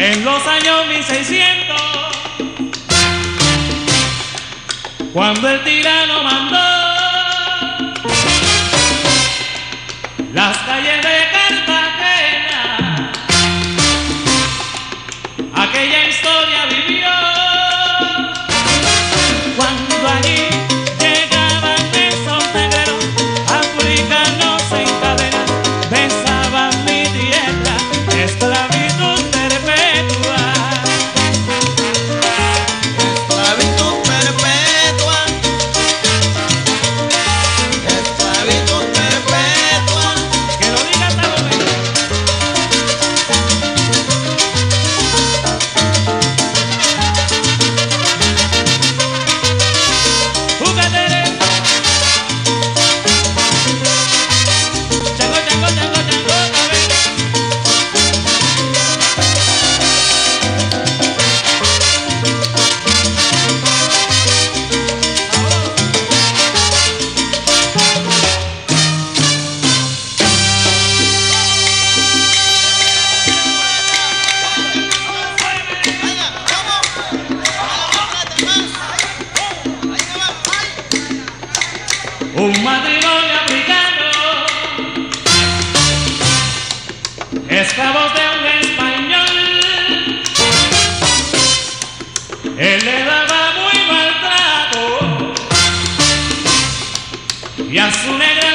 En los años 1600, cuando el tirano mandó las calles de Un matrimonio africano, esclavos de un español. Él le daba muy maltrato y a su negra